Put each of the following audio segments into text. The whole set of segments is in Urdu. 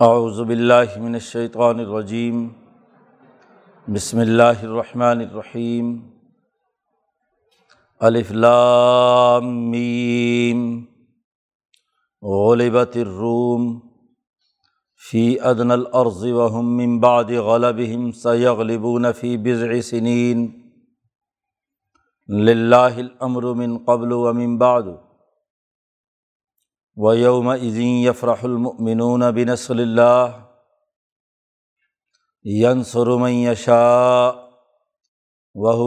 اعوذ باللہ من الشیطان الرجیم، بسم اللہ الرحمن الرحیم، الف لام میم، غلبت الروم، فی ادن الارض وهم من بعد غلبهم سیغلبون فی بضع سنین، للہ الامر من قبل ومن بعد۔ و یوم عظیم یفرح المؤمنون بنصل اللہ ینصر من یشاء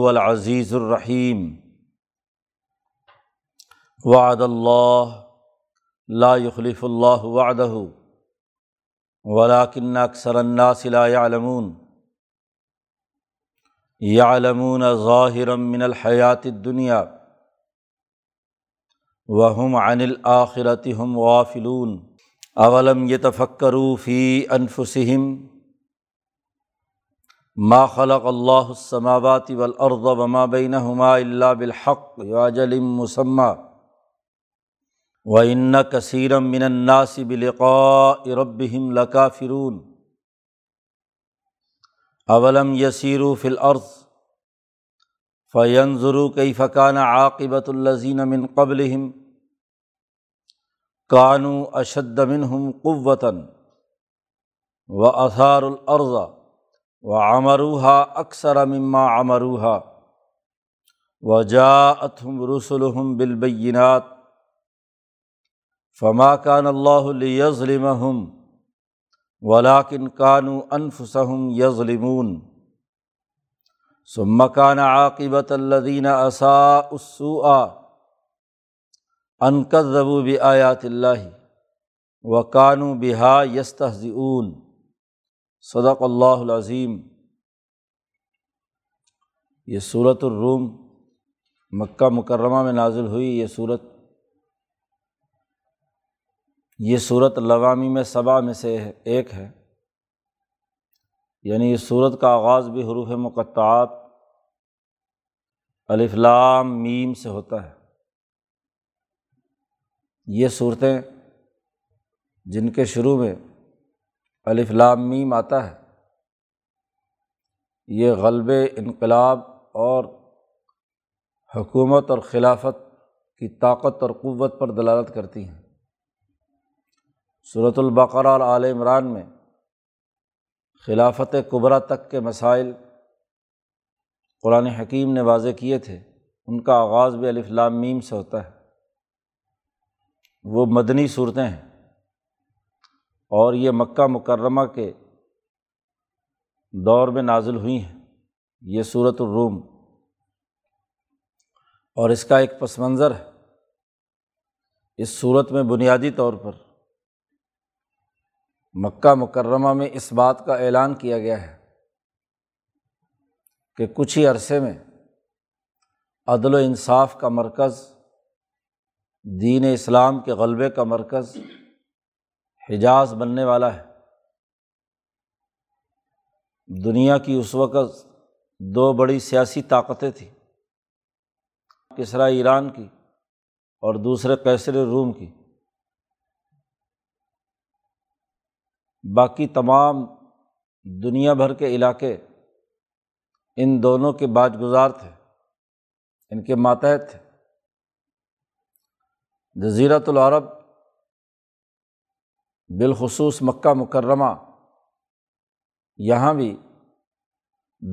العزیز الرحیم وعد اللہ لا يخلف اللہ وعدہ ولكن اکثر الناس لا يعلمون يعلمون ظاہرا من الحیات الدنیا وہم عن الآخرت ہم غافلون. اولم یتفکروا فی انفسہم ما خلق اللہ السماوات والارض وما بینہما الا بالحق واجل مسمى. وان کثیرا من الناس بلقاء ربهم لکافرون اولم یسیروا فی الارض فینظروا کیف کان عاقبۃ الذین من قبلہم کانو اشد منہم قوتاً و اثار العرض و عمروہا اکثر مما عمروہا و جاءتہم رسلہم بالبینات فما کان اللہ لیظلمہم ولاکن کانو انفسہم یظلمون ثم کان عاقبۃ الذین اساء السوء انقذبو بھی آیات اللہ و کانو بحا یستحضون صدق اللہ العظیم یہ صورت الروم مکہ مکرمہ میں نازل ہوئی یہ صورت یہ صورت لوامی میں صبا میں سے ایک ہے. یعنی اس صورت کا آغاز بھی حروف مقطعات الفلام میم سے ہوتا ہے۔ یہ صورتیں جن کے شروع میں الف لام میم آتا ہے، یہ غلب انقلاب اور حکومت اور خلافت کی طاقت اور قوت پر دلالت کرتی ہیں۔ صورت البقرہ اور عال عمران میں خلافت قبرا تک کے مسائل قرآن حکیم نے واضح کیے تھے، ان کا آغاز بھی الف لام میم سے ہوتا ہے۔ وہ مدنی صورتیں ہیں۔ اور یہ مکہ مکرمہ کے دور میں نازل ہوئی ہیں۔ یہ صورت الروم۔ اور اس کا ایک پس منظر ہے۔ اس صورت میں بنیادی طور پر مکہ مکرمہ میں اس بات کا اعلان کیا گیا ہے۔ کہ کچھ ہی عرصے میں عدل و انصاف کا مرکز، دین اسلام کے غلبے کا مرکز حجاز بننے والا ہے۔ دنیا کی اس وقت دو بڑی سیاسی طاقتیں تھیں کسرا ایران کی اور دوسرے کیسر روم کی۔ باقی تمام دنیا بھر کے علاقے ان دونوں کے باج گزار تھے، ان کے ماتحت تھے۔ جزیرت العرب بالخصوص مکہ مکرمہ، یہاں بھی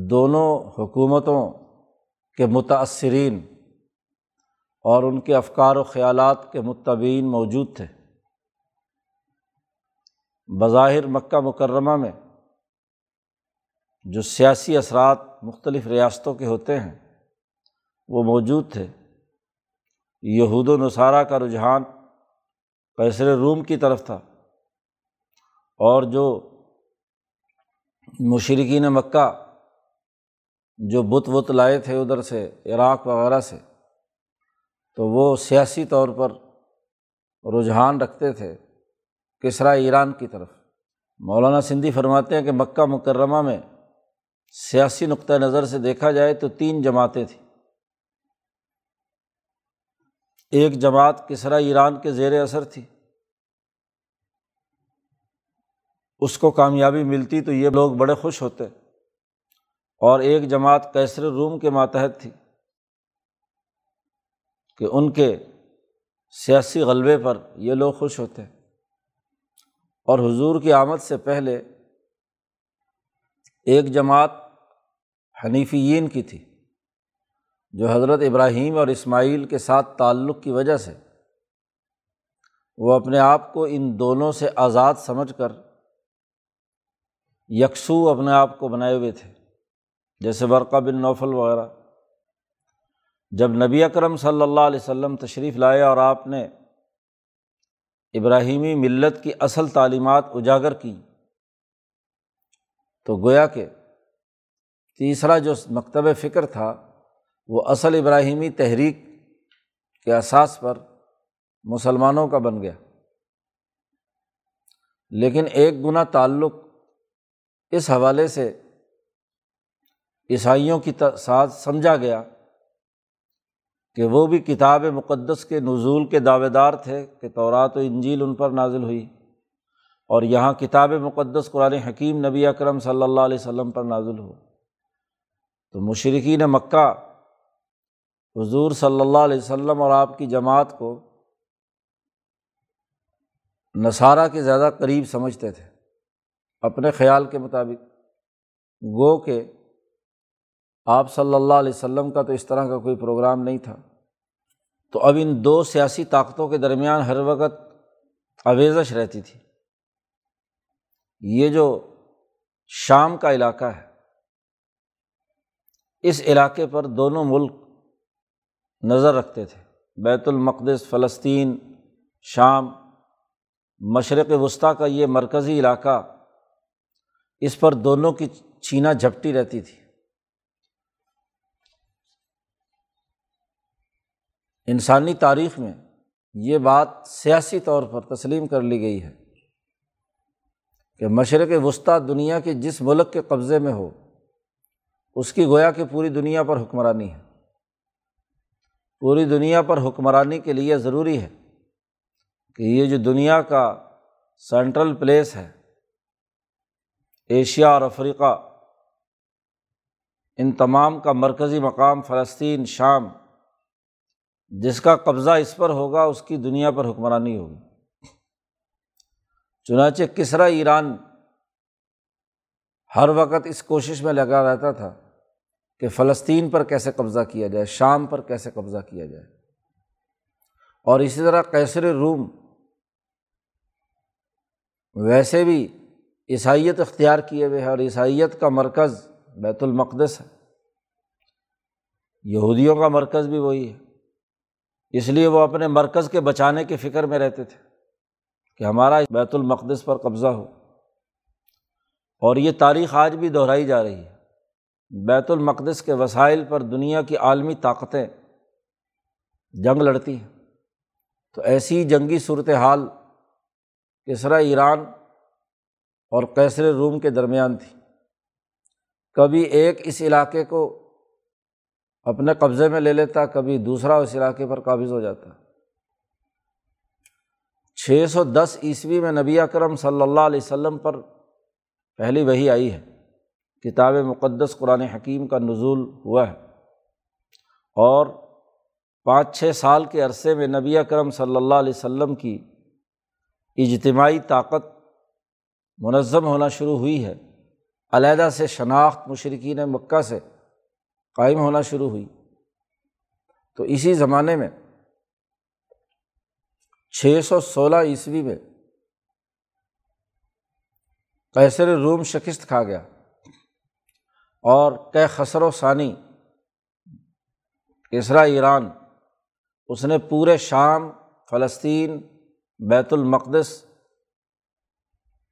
دونوں حکومتوں کے متاثرین اور ان کے افکار و خیالات کے متبین موجود تھے۔ بظاہر مکہ مکرمہ میں جو سیاسی اثرات مختلف ریاستوں کے ہوتے ہیں، وہ موجود تھے۔ یہود و نصارہ کا رجحان کیسر روم کی طرف تھا اور جو مشرقین مکہ، جو بت وت لائے تھے ادھر سے عراق وغیرہ سے، تو وہ سیاسی طور پر رجحان رکھتے تھے کسرا ایران کی طرف۔ مولانا سندھی فرماتے ہیں کہ مکہ مکرمہ میں سیاسی نقطۂ نظر سے دیکھا جائے تو تین جماعتیں تھیں۔ ایک جماعت کسرا ایران کے زیر اثر تھی۔ اس کو کامیابی ملتی تو یہ لوگ بڑے خوش ہوتے۔ اور ایک جماعت کیسر روم کے ماتحت تھی کہ ان کے سیاسی غلبے پر یہ لوگ خوش ہوتے۔ اور حضور کی آمد سے پہلے ایک جماعت حنیفیین کی تھی، جو حضرت ابراہیم اور اسماعیل کے ساتھ تعلق کی وجہ سے وہ اپنے آپ کو ان دونوں سے آزاد سمجھ کر یکسو اپنے آپ کو بنائے ہوئے تھے، جیسے ورقہ بن نوفل وغیرہ۔ جب نبی اکرم صلی اللہ علیہ وسلم تشریف لائے اور آپ نے ابراہیمی ملت کی اصل تعلیمات اجاگر کیں تو گویا کہ تیسرا جو مکتب فکر تھا، وہ اصل ابراہیمی تحریک کے اساس پر مسلمانوں کا بن گیا۔ لیکن ایک گنا تعلق اس حوالے سے عیسائیوں کی ساتھ سمجھا گیا کہ وہ بھی کتاب مقدس کے نزول کے دعوے دار تھے کہ تورات و انجیل ان پر نازل ہوئی۔ اور یہاں کتاب مقدس قرآن حکیم نبی اکرم صلی اللہ علیہ وسلم پر نازل ہو تو مشرقین مکہ حضور صلی اللہ علیہ وسلم اور آپ کی جماعت کو نصارہ کے زیادہ قریب سمجھتے تھے۔ اپنے خیال کے مطابق گو کہ آپ صلی اللہ علیہ وسلم کا تو اس طرح کا کوئی پروگرام نہیں تھا۔ تو اب ان دو سیاسی طاقتوں کے درمیان ہر وقت اویزش رہتی تھی۔ یہ جو شام کا علاقہ ہے اس علاقے پر دونوں ملک نظر رکھتے تھے۔ بیت المقدس، فلسطین، شام، مشرق وسطیٰ کا یہ مرکزی علاقہ اس پر دونوں کی چھینا جھپٹی رہتی تھی۔ انسانی تاریخ میں یہ بات سیاسی طور پر تسلیم کر لی گئی ہے کہ مشرق وسطیٰ دنیا کے جس ملک کے قبضے میں ہو اس کی گویا کہ پوری دنیا پر حکمرانی ہے۔ پوری دنیا پر حکمرانی کے لیے ضروری ہے کہ یہ جو دنیا کا سینٹرل پلیس ہے، ایشیا اور افریقہ، ان تمام کا مرکزی مقام فلسطین، شام، جس کا قبضہ اس پر ہوگا، اس کی دنیا پر حکمرانی ہوگی۔ چنانچہ کسرا ایران ہر وقت اس کوشش میں لگا رہتا تھا کہ فلسطین پر کیسے قبضہ کیا جائے، شام پر کیسے قبضہ کیا جائے۔ اور اسی طرح کیسر روم، ویسے بھی عیسائیت اختیار کیے ہوئے ہے اور عیسائیت کا مرکز بیت المقدس ہے۔ یہودیوں کا مرکز بھی وہی ہے۔ اس لیے وہ اپنے مرکز کے بچانے کے فکر میں رہتے تھے کہ ہمارا بیت المقدس پر قبضہ ہو۔ اور یہ تاریخ آج بھی دہرائی جا رہی ہے۔ بیت المقدس کے وسائل پر دنیا کی عالمی طاقتیں جنگ لڑتی ہیں۔ تو ایسی جنگی صورت حال کسرا ایران اور کیسر روم کے درمیان تھی۔ کبھی ایک اس علاقے کو اپنے قبضے میں لے لیتا، کبھی دوسرا اس علاقے پر قابض ہو جاتا۔ چھ سو دس عیسوی میں نبی اکرم صلی اللہ علیہ وسلم پر پہلی وہی آئی ہے۔ کتاب مقدس قرآن حکیم کا نزول ہوا ہے۔ اور پانچ چھ سال کے عرصے میں نبی اکرم صلی اللہ علیہ وسلم کی اجتماعی طاقت منظم ہونا شروع ہوئی ہے۔ علیحدہ سے شناخت مشرقین مکہ سے قائم ہونا شروع ہوئی۔ تو اسی زمانے میں چھ سو سولہ عیسوی میں کیسر روم شکست کھا گیا۔ اور کہ خسر و ثانی کسرا ایران، اس نے پورے شام فلسطین، بیت المقدس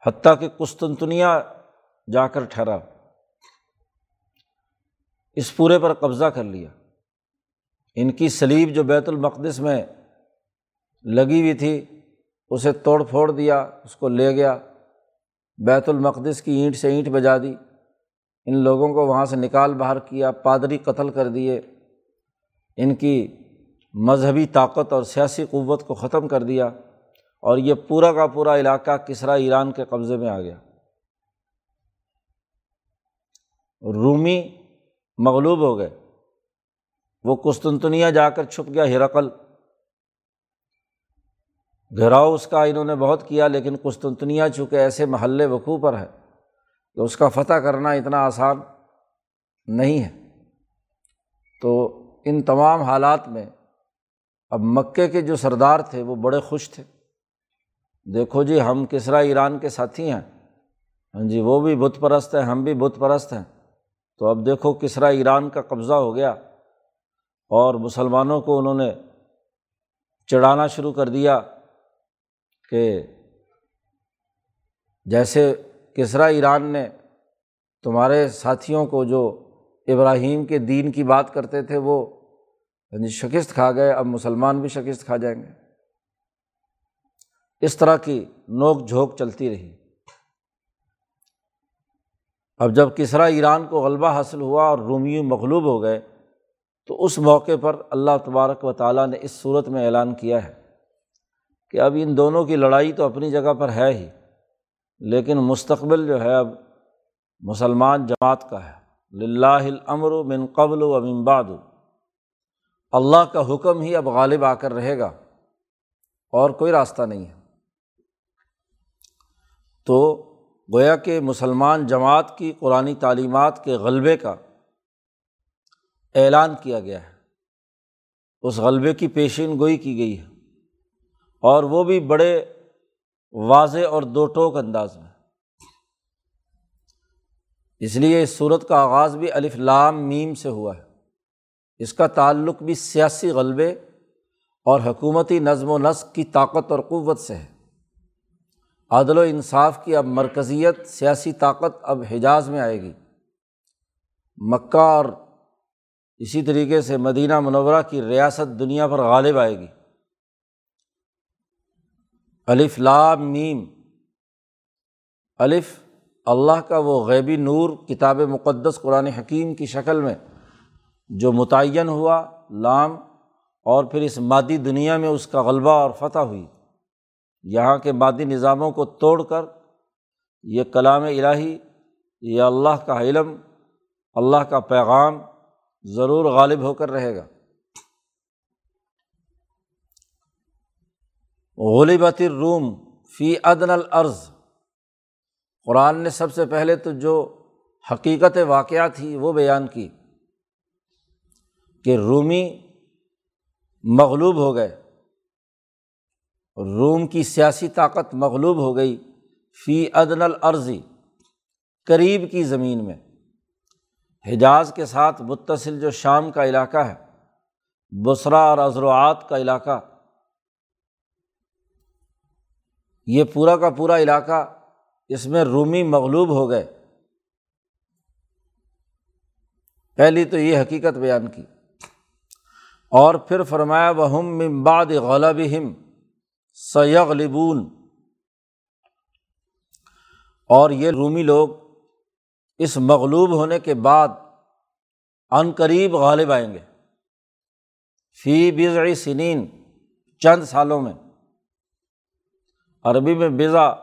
حتیٰ کہ قسطنطنیہ جا کر ٹھہرا۔ اس پورے پر قبضہ کر لیا۔ ان کی سلیب جو بیت المقدس میں لگی ہوئی تھی، اسے توڑ پھوڑ دیا، اس کو لے گیا، بیت المقدس کی اینٹ سے اینٹ بجا دی۔ ان لوگوں کو وہاں سے نکال باہر کیا، پادری قتل کر دیے، ان کی مذہبی طاقت اور سیاسی قوت کو ختم کر دیا اور یہ پورا کا پورا علاقہ کسرا ایران کے قبضے میں آ گیا۔ رومی مغلوب ہو گئے۔ وہ قسطنطنیہ جا کر چھپ گیا، ہرقل۔ گھراؤ اس کا انہوں نے بہت کیا، لیکن قسطنطنیہ چونکہ ایسے محلے وقوع پر ہے کہ اس کا فتح کرنا اتنا آسان نہیں ہے۔ تو ان تمام حالات میں اب مکے کے جو سردار تھے وہ بڑے خوش تھے۔ دیکھو جی ہم کسرا ایران کے ساتھی ہیں؟ ہاں جی وہ بھی بت پرست ہیں، ہم بھی بت پرست ہیں۔ تو اب دیکھو کسرا ایران کا قبضہ ہو گیا۔ اور مسلمانوں کو انہوں نے چڑھانا شروع کر دیا کہ جیسے کسرا ایران نے تمہارے ساتھیوں کو جو ابراہیم کے دین کی بات کرتے تھے، وہ یعنی شکست کھا گئے، اب مسلمان بھی شکست کھا جائیں گے۔ اس طرح کی نوک جھونک چلتی رہی۔ اب جب کسرا ایران کو غلبہ حاصل ہوا اور رومی مغلوب ہو گئے، تو اس موقع پر اللہ تبارک و تعالیٰ نے اس صورت میں اعلان کیا ہے کہ اب ان دونوں کی لڑائی تو اپنی جگہ پر ہے ہی۔ لیکن مستقبل جو ہے اب مسلمان جماعت کا ہے۔ الامر من قبل و من بعد۔ اللہ کا حکم ہی اب غالب آ کر رہے گا اور کوئی راستہ نہیں ہے۔ تو گویا کہ مسلمان جماعت کی قرآن تعلیمات کے غلبے کا اعلان کیا گیا ہے۔ اس غلبے کی پیشین گوئی کی گئی ہے۔ اور وہ بھی بڑے واضح اور دو ٹوک انداز میں۔ اس لیے اس صورت کا آغاز بھی الف لام میم سے ہوا ہے۔ اس کا تعلق بھی سیاسی غلبے اور حکومتی نظم و نسق کی طاقت اور قوت سے ہے۔ عدل و انصاف کی اب مرکزیت سیاسی طاقت اب حجاز میں آئے گی۔ مکہ اور اسی طریقے سے مدینہ منورہ کی ریاست دنیا پر غالب آئے گی۔ الف لام میم۔ الف، اللہ کا وہ غیبی نور کتاب مقدس قرآن حکیم کی شکل میں جو متعین ہوا، لام، اور پھر اس مادی دنیا میں اس کا غلبہ اور فتح ہوئی۔ یہاں کے مادی نظاموں کو توڑ کر یہ کلام الہی، یہ اللہ کا علم، اللہ کا پیغام ضرور غالب ہو کر رہے گا۔ غلبت الروم فی عدن العرض قرآن نے سب سے پہلے تو جو حقیقت واقعہ تھی وہ بیان کی کہ رومی مغلوب ہو گئے۔ روم کی سیاسی طاقت مغلوب ہو گئی فی عدن العرضی قریب کی زمین میں۔ حجاز کے ساتھ متصل جو شام کا علاقہ ہے بسرا اور عضروعات کا علاقہ یہ پورا کا پورا علاقہ اس میں رومی مغلوب ہو گئے۔ پہلی تو یہ حقیقت بیان کی۔ اور پھر فرمایا وہ ممباد غلب ہم سیغ لبون اور یہ رومی لوگ اس مغلوب ہونے کے بعد عن قریب غالب آئیں گے۔ فی بزعی سنین، چند سالوں میں۔ عربی میں بزا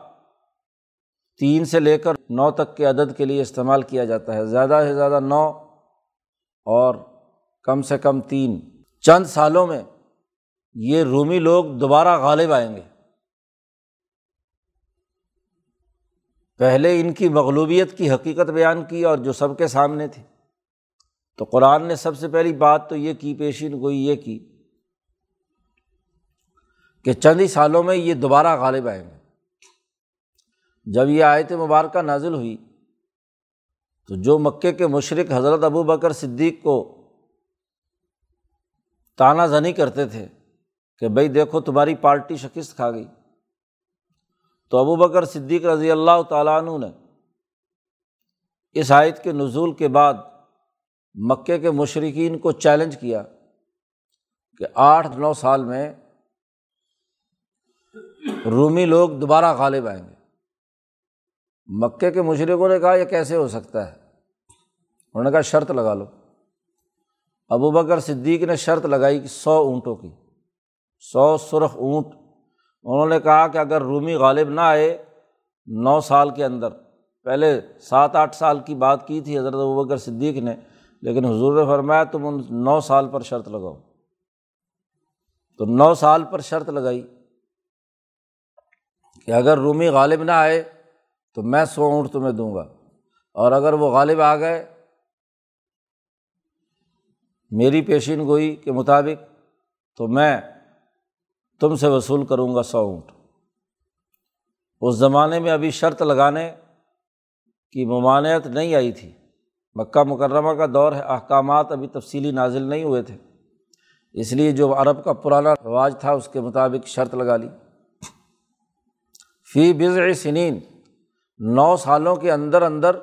تین سے لے کر نو تک کے عدد کے لیے استعمال کیا جاتا ہے۔ زیادہ سے زیادہ نو اور کم سے کم تین۔ چند سالوں میں یہ رومی لوگ دوبارہ غالب آئیں گے۔ پہلے ان کی مغلوبیت کی حقیقت بیان کی اور جو سب کے سامنے تھی۔ تو قرآن نے سب سے پہلی بات تو یہ کی، پیشین گوئی یہ کی کہ چند ہی سالوں میں یہ دوبارہ غالب آئیں گے جب یہ آیت مبارکہ نازل ہوئی، تو جو مکے کے مشرق حضرت ابو بکر صدیق کو تانا زنی کرتے تھے کہ بھائی دیکھو تمہاری پارٹی شکست کھا گئی۔ تو ابو بکر صدیق رضی اللہ تعالیٰ عنہ نے اس آیت کے نزول کے بعد مکے کے مشرقین کو چیلنج کیا کہ آٹھ نو سال میں رومی لوگ دوبارہ غالب آئیں گے۔ مکے کے مشرقوں نے کہا، یہ کیسے ہو سکتا ہے؟ انہوں نے کہا، شرط لگا لو۔ ابو بکر صدیق نے شرط لگائی کہ سو اونٹوں کی۔ سو سرخ اونٹ۔ انہوں نے کہا کہ اگر رومی غالب نہ آئے نو سال کے اندر۔ پہلے سات آٹھ سال کی بات کی تھی حضرت ابکر صدیق نے، لیکن حضور نے فرمایا، تم ان نو سال پر شرط لگاؤ۔ تو نو سال پر شرط لگائی۔ کہ اگر رومی غالب نہ آئے تو میں سو اونٹ تمہیں دوں گا۔ اور اگر وہ غالب آ گئے، میری پیشین گوئی کے مطابق تو میں تم سے وصول کروں گا سو اونٹ۔ اس زمانے میں ابھی شرط لگانے کی ممانعت نہیں آئی تھی۔ مکہ مکرمہ کا دور ہے، احکامات ابھی تفصیلی نازل نہیں ہوئے تھے۔ اس لیے جو عرب کا پرانا رواج تھا، اس کے مطابق شرط لگا لی۔ فی بضع سنین، نو سالوں کے اندر اندر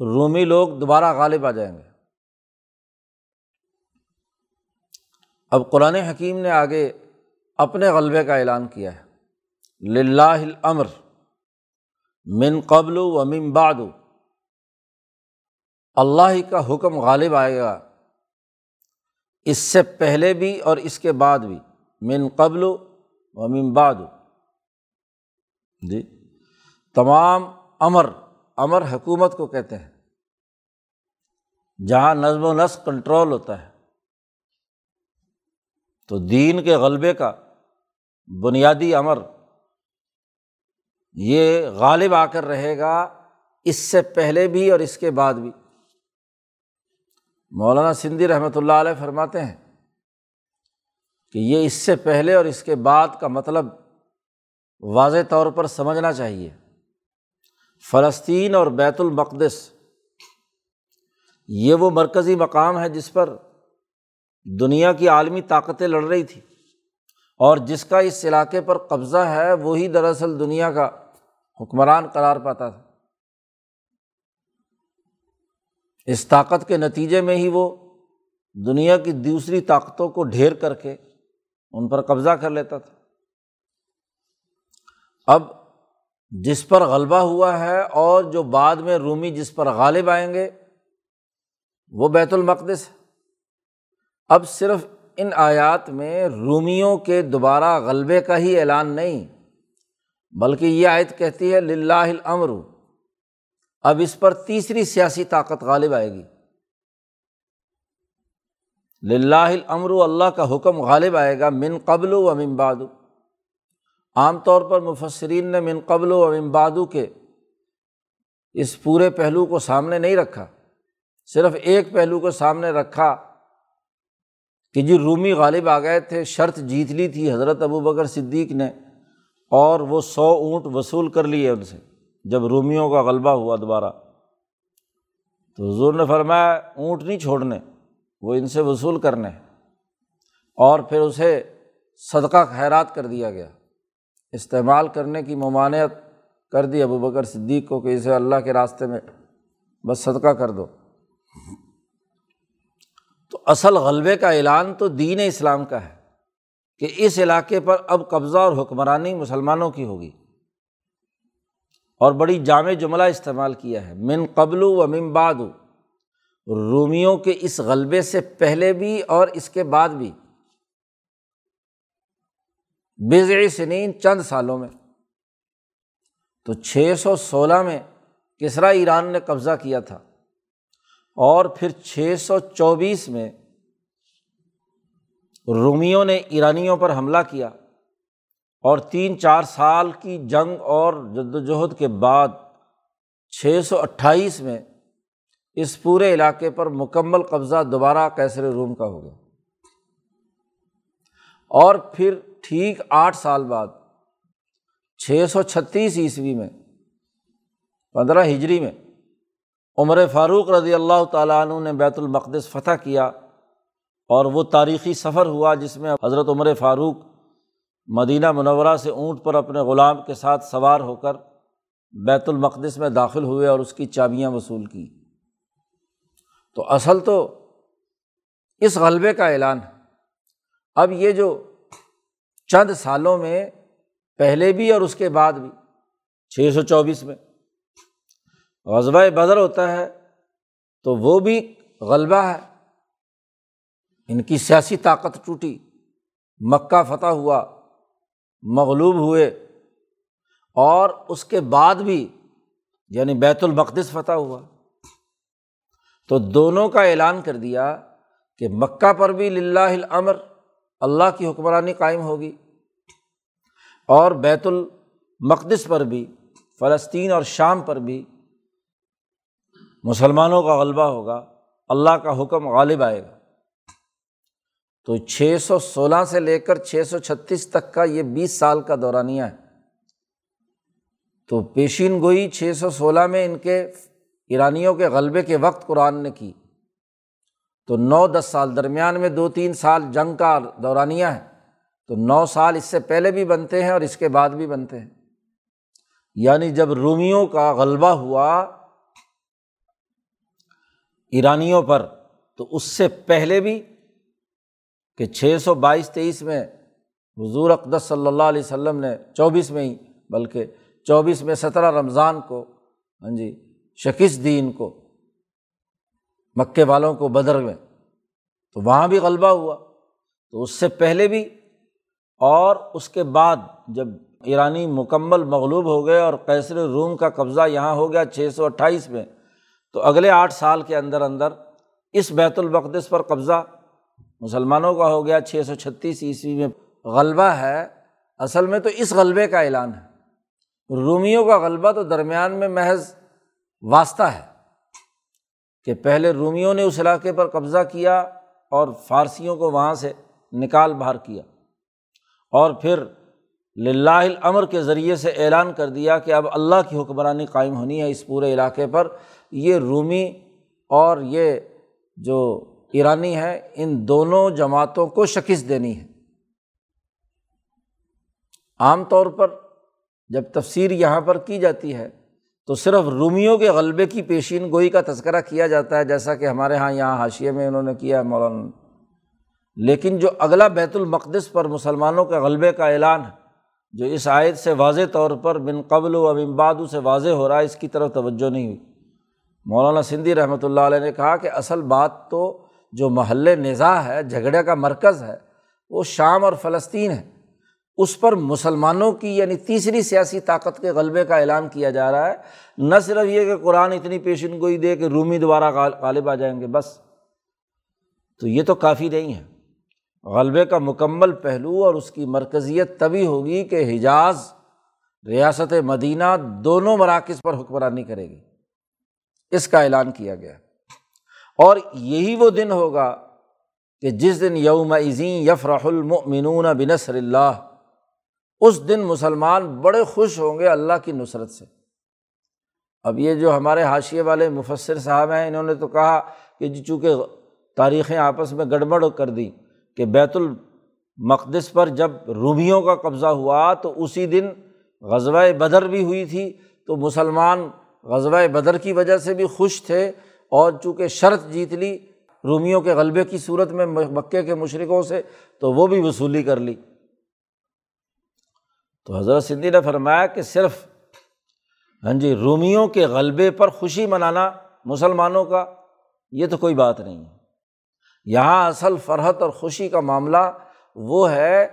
رومی لوگ دوبارہ غالب آ جائیں گے۔ اب قرآن حکیم نے آگے اپنے غلبے کا اعلان کیا ہے۔ لاہ الامر، من قبل و من بعد۔ اللہ ہی کا حکم غالب آئے گا۔ اس سے پہلے بھی اور اس کے بعد بھی۔ من قبل و من بعد۔ جی۔ تمام امر امر حکومت کو کہتے ہیں۔ جہاں نظم و نسق کنٹرول ہوتا ہے، تو دین کے غلبے کا بنیادی امر، یہ غالب آ کر رہے گا اس سے پہلے بھی اور اس کے بعد بھی۔ مولانا سندھی رحمۃ اللہ علیہ فرماتے ہیں کہ یہ اس سے پہلے اور اس کے بعد کا مطلب واضح طور پر سمجھنا چاہیے۔ فلسطین اور بیت المقدس، یہ وہ مرکزی مقام ہے جس پر دنیا کی عالمی طاقتیں لڑ رہی تھیں۔ اور جس کا اس علاقے پر قبضہ ہے، وہی دراصل دنیا کا حکمران قرار پاتا تھا۔ اس طاقت کے نتیجے میں ہی وہ دنیا کی دوسری طاقتوں کو ڈھیر کر کے ان پر قبضہ کر لیتا تھا۔ اب جس پر غلبہ ہوا ہے اور جو بعد میں رومی جس پر غالب آئیں گے، وہ بیت المقدس ہے۔ اب صرف ان آیات میں رومیوں کے دوبارہ غلبے کا ہی اعلان نہیں، بلکہ یہ آیت کہتی ہے لاہ الامر۔ اب اس پر تیسری سیاسی طاقت غالب آئے گی۔ لاہ الامر، اللہ کا حکم غالب آئے گا، من قبل و امن بادو عام طور پر مفسرین نے من قبل و امن بادو کے اس پورے پہلو کو سامنے نہیں رکھا۔ صرف ایک پہلو کو سامنے رکھا کہ جی رومی غالب آ گئے تھے، شرط جیت لی تھی، حضرت ابو بکر صدیق نے، اور وہ سو اونٹ وصول کر لیے ان سے جب رومیوں کا غلبہ ہوا دوبارہ۔ تو حضور نے فرمایا، اونٹ نہیں چھوڑنے، وہ ان سے وصول کرنے۔ اور پھر اسے صدقہ خیرات کر دیا گیا۔ استعمال کرنے کی ممانعت کر دی ابو بکر صدیق کو کہ اسے اللہ کے راستے میں بس صدقہ کر دو۔ تو اصل غلبے کا اعلان تو دین اسلام کا ہے کہ اس علاقے پر اب قبضہ اور حکمرانی مسلمانوں کی ہوگی۔ اور بڑی جامع جملہ استعمال کیا ہے۔ من قبل و من بعد۔ رومیوں کے اس غلبے سے پہلے بھی اور اس کے بعد بھی۔ بز سنین چند سالوں میں۔ تو چھ سو سولہ میں کسرا ایران نے قبضہ کیا تھا۔ اور پھر چھ سو چوبیس میں رومیوں نے ایرانیوں پر حملہ کیا۔ اور تین چار سال کی جنگ اور جد وجہد کے بعد چھ سو اٹھائیس میں اس پورے علاقے پر مکمل قبضہ دوبارہ کیسر روم کا ہو گیا۔ اور پھر ٹھیک آٹھ سال بعد، چھ سو چھتیس عیسوی میں، پندرہ ہجری میں عمر فاروق رضی اللہ تعالیٰ عنہ نے بیت المقدس فتح کیا اور وہ تاریخی سفر ہوا جس میں حضرت عمر فاروق مدینہ منورہ سے اونٹ پر اپنے غلام کے ساتھ سوار ہو کر بیت المقدس میں داخل ہوئے اور اس کی چابیاں وصول کی۔ تو اصل تو اس غلبے کا اعلان ہے۔ اب یہ جو چند سالوں میں، پہلے بھی اور اس کے بعد بھی۔ چھ سو چوبیس میں۔ غذبۂ بدر ہوتا ہے تو وہ بھی غلبہ ہے۔ ان کی سیاسی طاقت ٹوٹی۔ مکہ فتح ہوا، مغلوب ہوئے۔ اور اس کے بعد بھی یعنی بیت المقدس فتح ہوا۔ تو دونوں کا اعلان کر دیا کہ مکہ پر بھی للہ الامر اللہ کی حکمرانی قائم ہوگی۔ اور بیت المقدس پر بھی، فلسطین اور شام پر بھی مسلمانوں کا غلبہ ہوگا، اللہ کا حکم غالب آئے گا۔ تو چھ سو سولہ سے لے کر چھ سو چھتیس تک کا یہ بیس سال کا دورانیہ ہے۔ تو پیشین گوئی چھ سو سولہ میں ان کے ایرانیوں کے غلبے کے وقت قرآن نے کی۔ تو نو دس سال درمیان میں دو تین سال جنگ کا دورانیہ ہے، تو نو سال اس سے پہلے بھی بنتے ہیں اور اس کے بعد بھی بنتے ہیں۔ یعنی جب رومیوں کا غلبہ ہوا ایرانیوں پر، تو اس سے پہلے بھی کہ چھ سو بائیس تیئیس میں حضور اقدس صلی اللہ علیہ وسلم نے چوبیس میں ہی، بلکہ چوبیس میں سترہ رمضان کو ہاں جی شکست دی ان کو مکے والوں کو بدر میں۔ تو وہاں بھی غلبہ ہوا۔ تو اس سے پہلے بھی اور اس کے بعد جب ایرانی مکمل مغلوب ہو گئے اور کیسر روم کا قبضہ یہاں ہو گیا چھ سو اٹھائیس میں، تو اگلے آٹھ سال کے اندر اندر اس بیت المقدس پر قبضہ مسلمانوں کا ہو گیا۔ چھ سو چھتیس عیسوی میں غلبہ ہے۔ اصل میں تو اس غلبے کا اعلان ہے۔ رومیوں کا غلبہ تو درمیان میں محض واسطہ ہے۔ کہ پہلے رومیوں نے اس علاقے پر قبضہ کیا اور فارسیوں کو وہاں سے نکال باہر کیا اور پھر للہ الامر کے ذریعے سے اعلان کر دیا کہ اب اللہ کی حکمرانی قائم ہونی ہے اس پورے علاقے پر۔ یہ رومی اور یہ جو ایرانی ہے ان دونوں جماعتوں کو شکست دینی ہے۔ عام طور پر جب تفسیر یہاں پر کی جاتی ہے تو صرف رومیوں کے غلبے کی پیشین گوئی کا تذکرہ کیا جاتا ہے، جیسا کہ ہمارے یہاں یہاں حاشیے میں انہوں نے کیا ہے، مولانا۔ لیکن جو اگلا بیت المقدس پر مسلمانوں کے غلبے کا اعلان ہے، جو اس عائد سے واضح طور پر بن قبل و امبادو سے واضح ہو رہا ہے، اس کی طرف توجہ نہیں ہوئی۔ مولانا سندھی رحمۃ اللہ علیہ نے کہا کہ اصل بات تو جو محل نظا ہے، جھگڑے کا مرکز ہے، وہ شام اور فلسطین ہے۔ اس پر مسلمانوں کی یعنی تیسری سیاسی طاقت کے غلبے کا اعلان کیا جا رہا ہے۔ نہ صرف یہ کہ قرآن اتنی پیشن گوئی دے کہ رومی دوبارہ غالب آ جائیں گے، بس۔ تو یہ تو کافی نہیں ہے۔ غلبے کا مکمل پہلو اور اس کی مرکزیت تبھی ہوگی کہ حجاز ریاست مدینہ دونوں مراکز پر حکمرانی کرے گی۔ اس کا اعلان کیا گیا۔ اور یہی وہ دن ہوگا کہ جس دن یوم عظیم یفرح المؤمنون بنصر اللہ۔ اس دن مسلمان بڑے خوش ہوں گے اللہ کی نصرت سے۔ اب یہ جو ہمارے حاشیے والے مفصر صاحب ہیں، انہوں نے تو کہا کہ جی چونکہ تاریخیں آپس میں گڑبڑ کر دیں کہ بیت المقدس پر جب رومیوں کا قبضہ ہوا تو اسی دن غزوہ بدر بھی ہوئی تھی، تو مسلمان غزوہ بدر کی وجہ سے بھی خوش تھے اور چونکہ شرط جیت لی رومیوں کے غلبے کی صورت میں مکے کے مشرقوں سے، تو وہ بھی وصولی کر لی۔ تو حضرت سندھی نے فرمایا کہ صرف ہاں جی رومیوں کے غلبے پر خوشی منانا مسلمانوں کا، یہ تو کوئی بات نہیں ہے۔ یہاں اصل فرحت اور خوشی کا معاملہ وہ ہے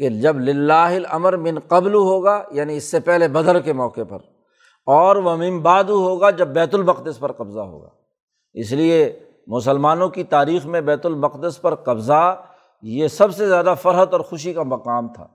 کہ جب للہ الامر من قبل ہوگا یعنی اس سے پہلے بدر کے موقع پر، اور وہ ممبادو ہوگا جب بیت المقدس پر قبضہ ہوگا۔ اس لیے مسلمانوں کی تاریخ میں بیت المقدس پر قبضہ یہ سب سے زیادہ فرحت اور خوشی کا مقام تھا۔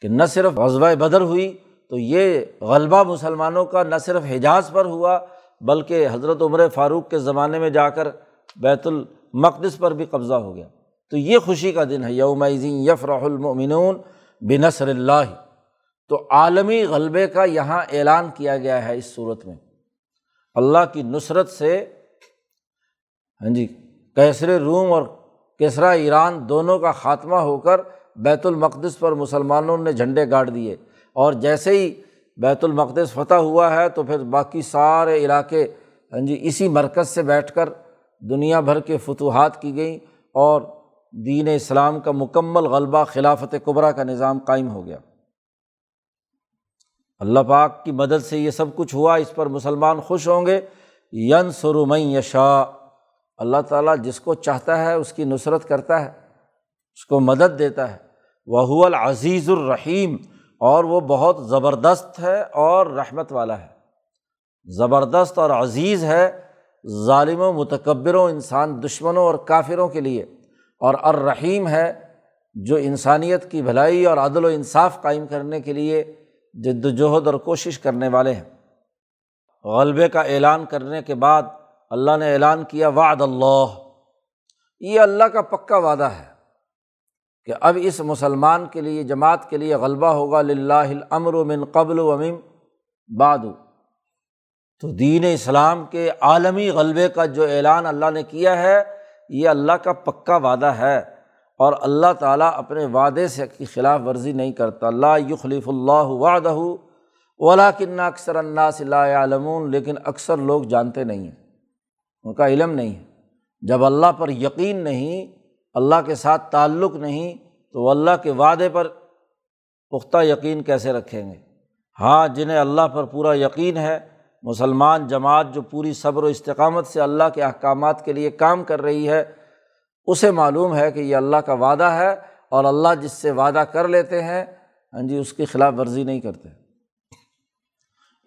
کہ نہ صرف غزبۂ بدر ہوئی تو یہ غلبہ مسلمانوں کا نہ صرف حجاز پر ہوا بلکہ حضرت عمر فاروق کے زمانے میں جا کر بیت المقدس پر بھی قبضہ ہو گیا۔ تو یہ خوشی کا دن ہے، یوم یفرح المؤمنون بنصر اللہ۔ تو عالمی غلبے کا یہاں اعلان کیا گیا ہے اس صورت میں۔ اللہ کی نصرت سے ہاں جی کیسر روم اور کیسرا ایران دونوں کا خاتمہ ہو کر بیت المقدس پر مسلمانوں نے جھنڈے گاڑ دیے۔ اور جیسے ہی بیت المقدس فتح ہوا ہے تو پھر باقی سارے علاقے ہاں جی اسی مرکز سے بیٹھ کر دنیا بھر کے فتوحات کی گئیں اور دین اسلام کا مکمل غلبہ خلافت قبرا کا نظام قائم ہو گیا۔ اللہ پاک کی مدد سے یہ سب کچھ ہوا، اس پر مسلمان خوش ہوں گے۔ ین سرم یشا اللہ تعالیٰ جس کو چاہتا ہے اس کی نصرت کرتا ہے، اس کو مدد دیتا ہے۔ وہ العزیز الرحیم، اور وہ بہت زبردست ہے اور رحمت والا ہے۔ زبردست اور عزیز ہے ظالم و متکبروں، انسان دشمنوں اور کافروں کے لیے۔ اور الرحیم ہے جو انسانیت کی بھلائی اور عدل و انصاف قائم کرنے کے لیے جد وجہد اور کوشش کرنے والے ہیں۔ غلبے کا اعلان کرنے کے بعد اللہ نے اعلان کیا وعد اللہ۔ یہ اللہ کا پکا وعدہ ہے۔ کہ اب اس مسلمان کے لیے، جماعت کے لیے غلبہ ہوگا لمر و من قبل و امم باد تو دین اسلام کے عالمی غلبے کا جو اعلان اللہ نے کیا ہے، یہ اللہ کا پکا وعدہ ہے۔ اور اللہ تعالیٰ اپنے وعدے سے کی خلاف ورزی نہیں کرتا۔ اللہ یخلیف اللہ وعدہ اولا کن اکثر اللہ اللہ علمون لیکن اکثر لوگ جانتے نہیں ہیں۔ ان کا علم نہیں ہے۔ جب اللہ پر یقین نہیں اللہ کے ساتھ تعلق نہیں تو وہ اللہ کے وعدے پر پختہ یقین کیسے رکھیں گے؟ ہاں جنہیں اللہ پر پورا یقین ہے، مسلمان جماعت جو پوری صبر و استقامت سے اللہ کے احکامات کے لیے کام کر رہی ہے، اسے معلوم ہے کہ یہ اللہ کا وعدہ ہے اور اللہ جس سے وعدہ کر لیتے ہیں ہاں جی اس کی خلاف ورزی نہیں کرتے۔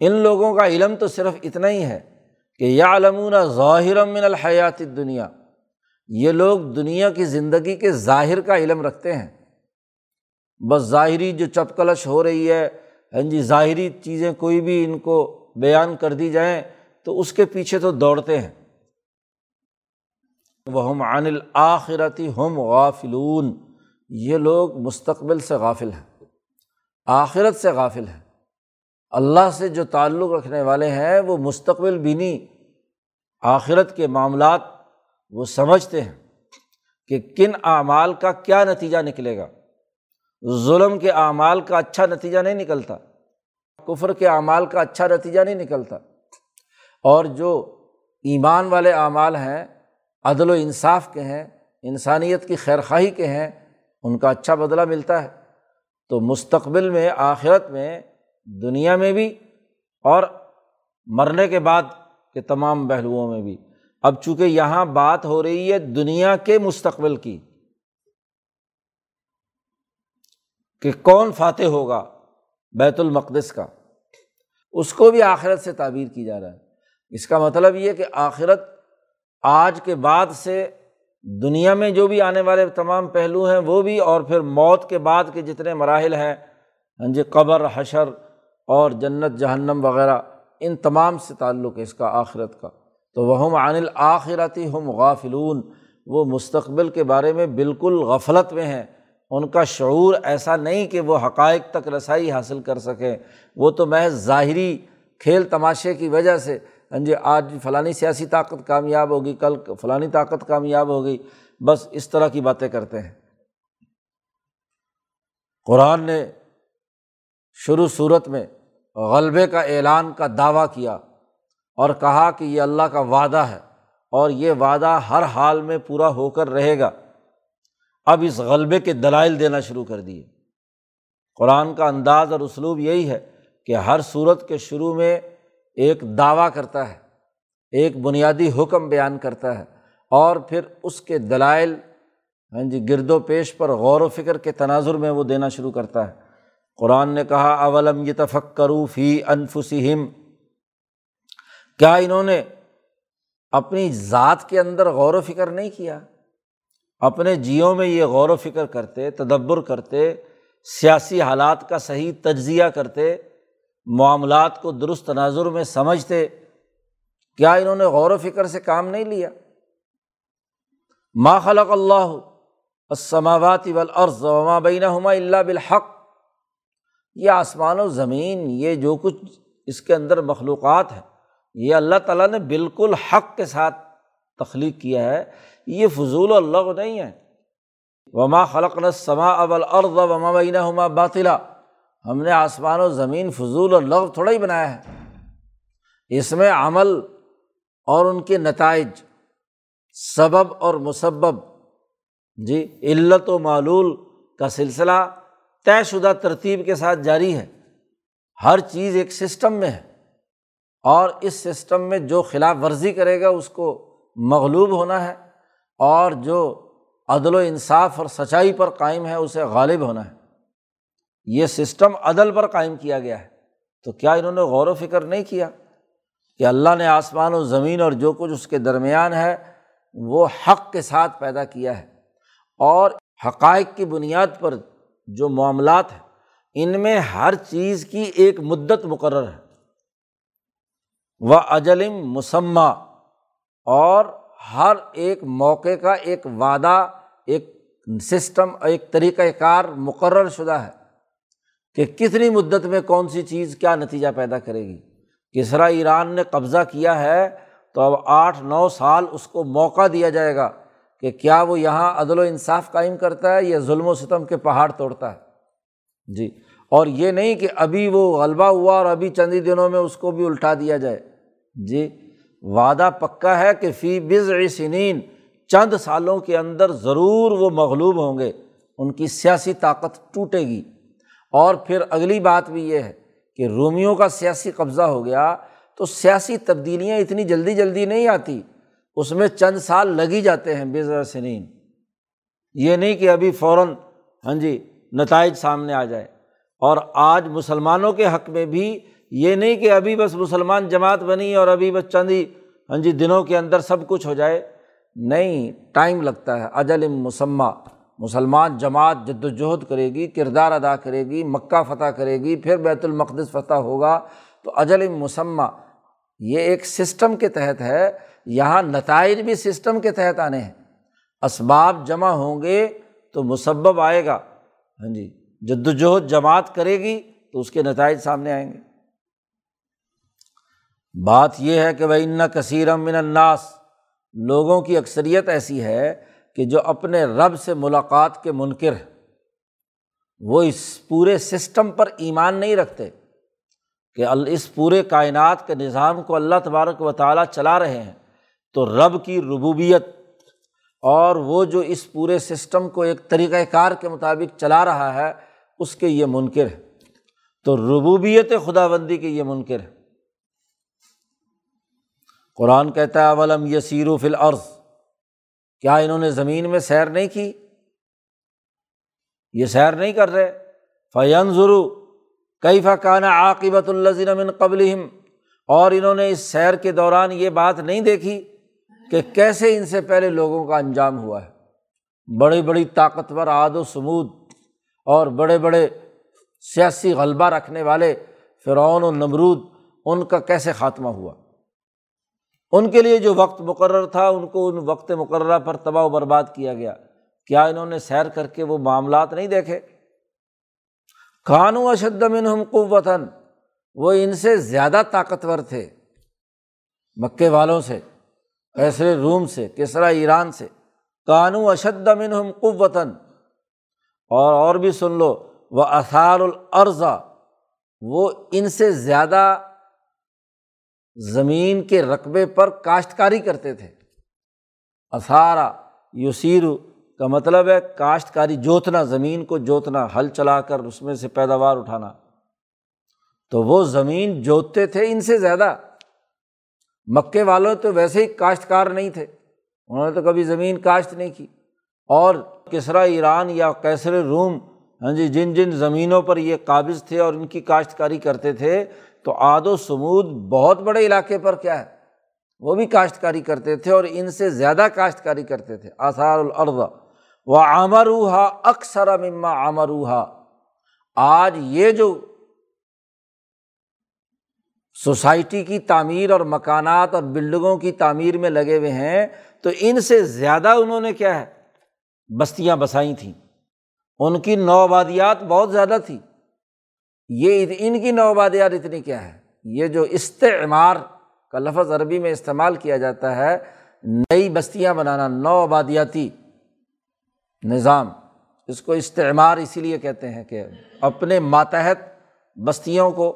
ان لوگوں کا علم تو صرف اتنا ہی ہے کہ یا علمون ظاہر من الحیات دنیا یہ لوگ دنیا کی زندگی کے ظاہر کا علم رکھتے ہیں۔ بس ظاہری جو چپ کلش ہو رہی ہے ہاں جی ظاہری چیزیں کوئی بھی ان کو بیان کر دی جائیں تو اس کے پیچھے تو دوڑتے ہیں۔ وہ ہم عن الآخرتی ہم غافلون۔ یہ لوگ مستقبل سے غافل ہیں، آخرت سے غافل ہیں۔ اللہ سے جو تعلق رکھنے والے ہیں، وہ مستقبل بینی آخرت کے معاملات وہ سمجھتے ہیں کہ کن اعمال کا کیا نتیجہ نکلے گا۔ ظلم کے اعمال کا اچھا نتیجہ نہیں نکلتا، کفر کے اعمال کا اچھا نتیجہ نہیں نکلتا۔ اور جو ایمان والے اعمال ہیں، عدل و انصاف کے ہیں، انسانیت کی خیر خواہی کے ہیں، ان کا اچھا بدلہ ملتا ہے۔ تو مستقبل میں، آخرت میں، دنیا میں بھی اور مرنے کے بعد کے تمام پہلوؤں میں بھی۔ اب چونکہ یہاں بات ہو رہی ہے دنیا کے مستقبل کی، کہ کون فاتح ہوگا بیت المقدس کا، اس کو بھی آخرت سے تعبیر کی جا رہا ہے۔ اس کا مطلب یہ کہ آخرت آج کے بعد سے دنیا میں جو بھی آنے والے تمام پہلو ہیں وہ بھی، اور پھر موت کے بعد کے جتنے مراحل ہیں ہاں جی قبر، حشر اور جنت، جہنم وغیرہ، ان تمام سے تعلق ہے اس کا آخرت کا۔ تو وہ ہم عن الآخرتی ہم غافلون۔ وہ مستقبل کے بارے میں بالکل غفلت میں ہیں۔ ان کا شعور ایسا نہیں کہ وہ حقائق تک رسائی حاصل کر سکیں۔ وہ تو محض ظاہری کھیل تماشے کی وجہ سے۔ ہاں جی آج فلانی سیاسی طاقت کامیاب ہوگی، کل فلانی طاقت کامیاب ہوگی۔ بس اس طرح کی باتیں کرتے ہیں۔ قرآن نے شروع صورت میں غلبے کا اعلان کا دعویٰ کیا۔ اور کہا کہ یہ اللہ کا وعدہ ہے اور یہ وعدہ ہر حال میں پورا ہو کر رہے گا۔ اب اس غلبے کے دلائل دینا شروع کر دیے۔ قرآن کا انداز اور اسلوب یہی ہے کہ ہر صورت کے شروع میں ایک دعویٰ کرتا ہے، ایک بنیادی حکم بیان کرتا ہے اور پھر اس کے دلائل ہاں جی گرد و پیش پر غور و فکر کے تناظر میں وہ دینا شروع کرتا ہے۔ قرآن نے کہا، اولم یہ تفک کرو فی انفسم کیا انہوں نے اپنی ذات کے اندر غور و فکر نہیں کیا؟ اپنے جیوں میں یہ غور و فکر کرتے، تدبر کرتے، سیاسی حالات کا صحیح تجزیہ کرتے، معاملات کو درست تناظر میں سمجھتے، کیا انہوں نے غور و فکر سے کام نہیں لیا؟ ما خلق اللہ السماوات والارض وما بینہما الا بالحق۔ یہ آسمان و زمین، یہ جو کچھ اس کے اندر مخلوقات ہیں۔ یہ اللہ تعالیٰ نے بالکل حق کے ساتھ تخلیق کیا ہے، یہ فضول اللہ نہیں ہے۔ وما خلق سما اول ارض وما بین ہما باطلا۔ ہم نے آسمان و زمین فضول اور تھوڑا ہی بنایا ہے۔ اس میں عمل اور ان کے نتائج، سبب اور مسبب۔ جی علت و معلول کا سلسلہ طے شدہ ترتیب کے ساتھ جاری ہے۔ ہر چیز ایک سسٹم میں ہے۔ اور اس سسٹم میں جو خلاف ورزی کرے گا، اس کو مغلوب ہونا ہے اور جو عدل و انصاف اور سچائی پر قائم ہے، اسے غالب ہونا ہے۔ یہ سسٹم عدل پر قائم کیا گیا ہے۔ تو کیا انہوں نے غور و فکر نہیں کیا کہ اللہ نے آسمان و زمین اور جو کچھ اس کے درمیان ہے، وہ حق کے ساتھ پیدا کیا ہے؟ اور حقائق کی بنیاد پر جو معاملات ہیں، ان میں ہر چیز کی ایک مدت مقرر ہے۔ وہ اجلم مسمہ، اور ہر ایک موقع کا ایک وعدہ، ایک سسٹم، ایک طریقۂ کار مقرر شدہ ہے کہ کتنی مدت میں کون سی چیز کیا نتیجہ پیدا کرے گی۔ کسرا ایران نے قبضہ کیا ہے، تو اب آٹھ نو سال اس کو موقع دیا جائے گا کہ کیا وہ یہاں عدل و انصاف قائم کرتا ہے یا ظلم و ستم کے پہاڑ توڑتا ہے۔ جی اور یہ نہیں کہ ابھی وہ غلبہ ہوا اور ابھی چند ہی دنوں میں اس کو بھی الٹا دیا جائے۔ جی وعدہ پکا ہے کہ فی بز سنین چند سالوں کے اندر ضرور وہ مغلوب ہوں گے، ان کی سیاسی طاقت ٹوٹے گی۔ اور پھر اگلی بات بھی یہ ہے کہ رومیوں کا سیاسی قبضہ ہو گیا تو سیاسی تبدیلیاں اتنی جلدی جلدی نہیں آتی، اس میں چند سال لگ ہی جاتے ہیں بے سنین۔ یہ نہیں کہ ابھی فوراً ہاں جی نتائج سامنے آ جائے۔ اور آج مسلمانوں کے حق میں بھی یہ نہیں کہ ابھی بس مسلمان جماعت بنی اور ابھی بس چند ہی ہاں جی دنوں کے اندر سب کچھ ہو جائے۔ نہیں، ٹائم لگتا ہے۔ اجل مسمہ، مسلمان جماعت جد وجہد کرے گی، کردار ادا کرے گی، مکہ فتح کرے گی، پھر بیت المقدس فتح ہوگا۔ تو اجل مسمہ، یہ ایک سسٹم کے تحت ہے۔ یہاں نتائج بھی سسٹم کے تحت آنے ہیں۔ اسباب جمع ہوں گے تو مسبب آئے گا۔ ہاں جی جد وجہد جماعت کرے گی تو اس کے نتائج سامنے آئیں گے۔ بات یہ ہے کہ بھائی ان کثیر من الناس، لوگوں کی اکثریت ایسی ہے کہ جو اپنے رب سے ملاقات کے منکر ہے وہ اس پورے سسٹم پر ایمان نہیں رکھتے کہ اس پورے کائنات کے نظام کو اللہ تبارک و تعالیٰ چلا رہے ہیں۔ تو رب کی ربوبیت اور وہ جو اس پورے سسٹم کو ایک طریقۂ کار کے مطابق چلا رہا ہے، اس کے یہ منکر ہے تو ربوبیت خدا بندی کے یہ منکر ہے قرآن کہتا ہے، اولم یہ سیرو فل عرض کیا انہوں نے زمین میں سیر نہیں کی؟ یہ سیر نہیں کر رہے۔ فین ضرو کئی فقان عاقبۃ الزین من قبل اور انہوں نے اس سیر کے دوران یہ بات نہیں دیکھی کہ کیسے ان سے پہلے لوگوں کا انجام ہوا ہے۔ بڑی بڑی طاقتور آد و سمود اور بڑے بڑے سیاسی غلبہ رکھنے والے فرعون و نمرود، ان کا کیسے خاتمہ ہوا؟ ان کے لیے جو وقت مقرر تھا، ان کو ان وقت مقررہ پر تباہ و برباد کیا گیا۔ کیا انہوں نے سیر کر کے وہ معاملات نہیں دیکھے؟ خانو اشد منہم قوتاً، وہ ان سے زیادہ طاقتور تھے۔ مکے والوں سے کیسر روم سے کسرا ایران سے۔ کانو اشد منہم قوتاً۔ اور اور بھی سن لو، وہ اثار العرضہ وہ ان سے زیادہ زمین کے رقبے پر کاشتکاری کرتے تھے۔ اثارا یوسیرو کا مطلب ہے کاشتکاری، جوتنا، زمین کو جوتنا، ہل چلا کر اس میں سے پیداوار اٹھانا۔ تو وہ زمین جوتتے تھے ان سے زیادہ۔ مکے والوں تو ویسے ہی کاشتکار نہیں تھے۔ انہوں نے تو کبھی زمین کاشت نہیں کی۔ اور کسرا، ایران یا کیسر روم ہاں جی جن جن زمینوں پر یہ قابض تھے اور ان کی کاشتکاری کرتے تھے تو آد و سمود بہت بڑے علاقے پر کیا ہے؟ وہ بھی کاشتکاری کرتے تھے اور ان سے زیادہ کاشتکاری کرتے تھے۔ آثار العرض و آمروہا اکثر مما آمروہا آج یہ جو سوسائٹی کی تعمیر اور مکانات اور بلڈنگوں کی تعمیر میں لگے ہوئے ہیں، تو ان سے زیادہ انہوں نے کیا ہے؟ بستیاں بسائی تھیں۔ ان کی نوآبادیات بہت زیادہ تھی یہ ان کی نوآبادیات اتنی کیا ہے؟ یہ جو استعمار کا لفظ عربی میں استعمال کیا جاتا ہے، نئی بستیاں بنانا، نو آبادیاتی نظام، اس کو استعمار اسی لیے کہتے ہیں کہ اپنے ماتحت بستیوں کو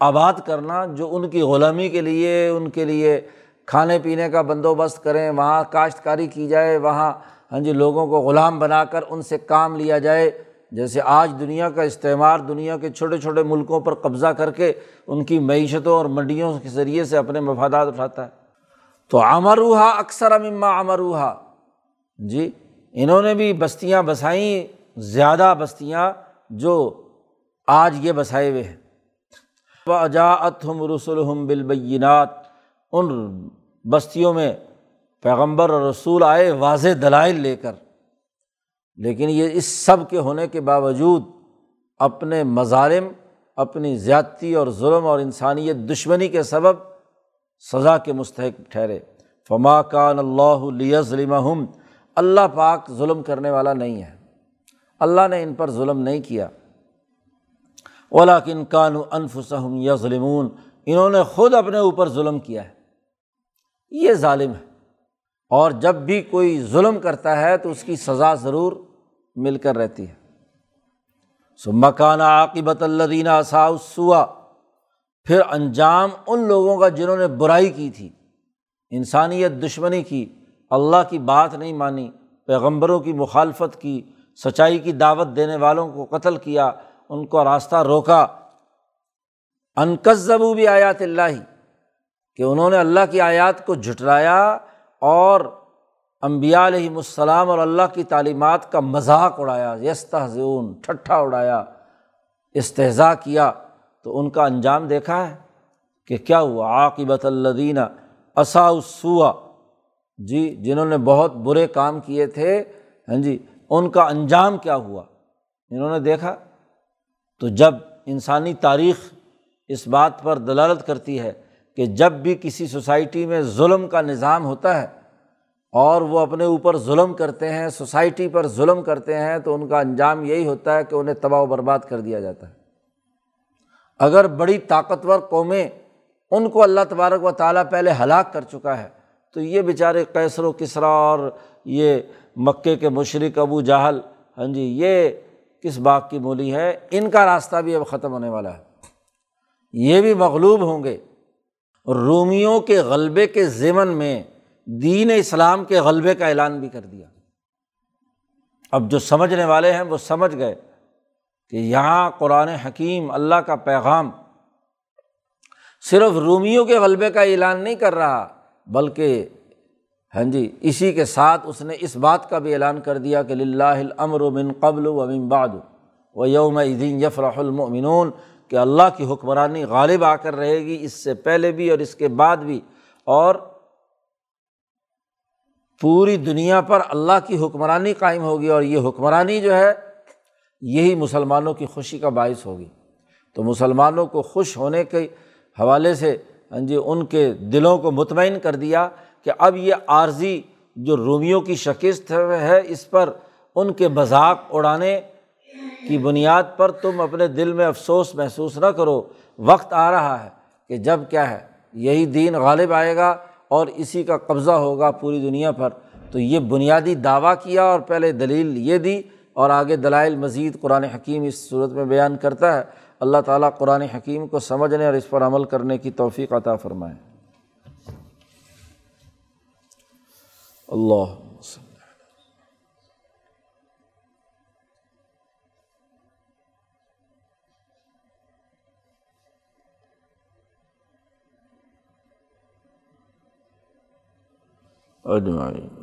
آباد کرنا، جو ان کی غلامی کے لیے، ان کے لیے کھانے پینے کا بندوبست کریں، وہاں کاشتکاری کی جائے، وہاں ہاں جی لوگوں کو غلام بنا کر ان سے کام لیا جائے جیسے آج دنیا کا استعمار دنیا کے چھوٹے چھوٹے ملکوں پر قبضہ کر کے ان کی معیشتوں اور منڈیوں کے ذریعے سے اپنے مفادات اٹھاتا ہے۔ تو امروہا اکثر اماں امروہا جی انہوں نے بھی بستیاں بسائیں، زیادہ بستیاں جو آج یہ بسائے ہوئے ہیں۔ و اجاعت ہم رسول ہم بالبینات ان بستیوں میں پیغمبر اور رسول آئے واضح دلائل لے کر۔ لیکن یہ اس سب کے ہونے کے باوجود اپنے مظالم، اپنی زیادتی اور ظلم اور انسانیت دشمنی کے سبب سزا کے مستحق ٹھہرے۔ فما کان اللہ ظلم اللہ پاک ظلم کرنے والا نہیں ہے۔ اللہ نے ان پر ظلم نہیں کیا۔ اولا کن کان انفسم یا ظلمون انہوں نے خود اپنے اوپر ظلم کیا ہے۔ یہ ظالم ہے۔ اور جب بھی کوئی ظلم کرتا ہے تو اس کی سزا ضرور مل کر رہتی ہے۔ سو مکانہ عاقبت اللہ دینا ساؤسوا پھر انجام ان لوگوں کا جنہوں نے برائی کی تھی، انسانیت دشمنی کی، اللہ کی بات نہیں مانی، پیغمبروں کی مخالفت کی، سچائی کی دعوت دینے والوں کو قتل کیا، ان کو راستہ روکا۔ انکزبو بھی آیات اللہ ہی کہ انہوں نے اللہ کی آیات کو جھٹلایا اور امبیا علیہم السلام اور اللہ کی تعلیمات کا مذاق اڑایا یستہ زون ٹھٹھا اڑایا استحضا کیا۔ تو ان کا انجام دیکھا ہے کہ کیا ہوا؟ عاقبت الدین اساؤسوا جی جنہوں نے بہت برے کام کیے تھے ہاں جی ان کا انجام کیا ہوا؟ انہوں نے دیکھا۔ تو جب انسانی تاریخ اس بات پر دلالت کرتی ہے کہ جب بھی کسی سوسائٹی میں ظلم کا نظام ہوتا ہے اور وہ اپنے اوپر ظلم کرتے ہیں، سوسائٹی پر ظلم کرتے ہیں، تو ان کا انجام یہی ہوتا ہے کہ انہیں تباہ و برباد کر دیا جاتا ہے۔ اگر بڑی طاقتور قومیں ان کو اللہ تبارک و تعالیٰ پہلے ہلاک کر چکا ہے، تو یہ بیچارے کیسر و کسرا اور یہ مکے کے مشرق ابو جہل ہاں جی یہ کس باغ کی مولی ہے ان کا راستہ بھی اب ختم ہونے والا ہے۔ یہ بھی مغلوب ہوں گے۔ رومیوں کے غلبے کے ضمن میں دین اسلام کے غلبے کا اعلان بھی کر دیا۔ اب جو سمجھنے والے ہیں وہ سمجھ گئے کہ یہاں قرآن حکیم اللہ کا پیغام صرف رومیوں کے غلبے کا اعلان نہیں کر رہا، بلکہ ہاں جی اسی کے ساتھ اس نے اس بات کا بھی اعلان کر دیا کہ امر و من قبل و امن باد و یوم دین یفرح المنون کہ اللہ کی حکمرانی غالب آ کر رہے گی، اس سے پہلے بھی اور اس کے بعد بھی۔ اور پوری دنیا پر اللہ کی حکمرانی قائم ہوگی اور یہ حکمرانی جو ہے، یہی مسلمانوں کی خوشی کا باعث ہوگی۔ تو مسلمانوں کو خوش ہونے کے حوالے سے ہاں جی ان کے دلوں کو مطمئن کر دیا کہ اب یہ عارضی جو رومیوں کی شکست ہے، اس پر ان کے مذاق اڑانے کی بنیاد پر تم اپنے دل میں افسوس محسوس نہ کرو۔ وقت آ رہا ہے کہ جب کیا ہے، یہی دین غالب آئے گا۔ اور اسی کا قبضہ ہوگا پوری دنیا پر۔ تو یہ بنیادی دعویٰ کیا اور پہلے دلیل یہ دی اور آگے دلائل مزید قرآن حکیم اس صورت میں بیان کرتا ہے۔ اللہ تعالیٰ قرآن حکیم کو سمجھنے اور اس پر عمل کرنے کی توفیق عطا فرمائے۔ اللہ اجمعین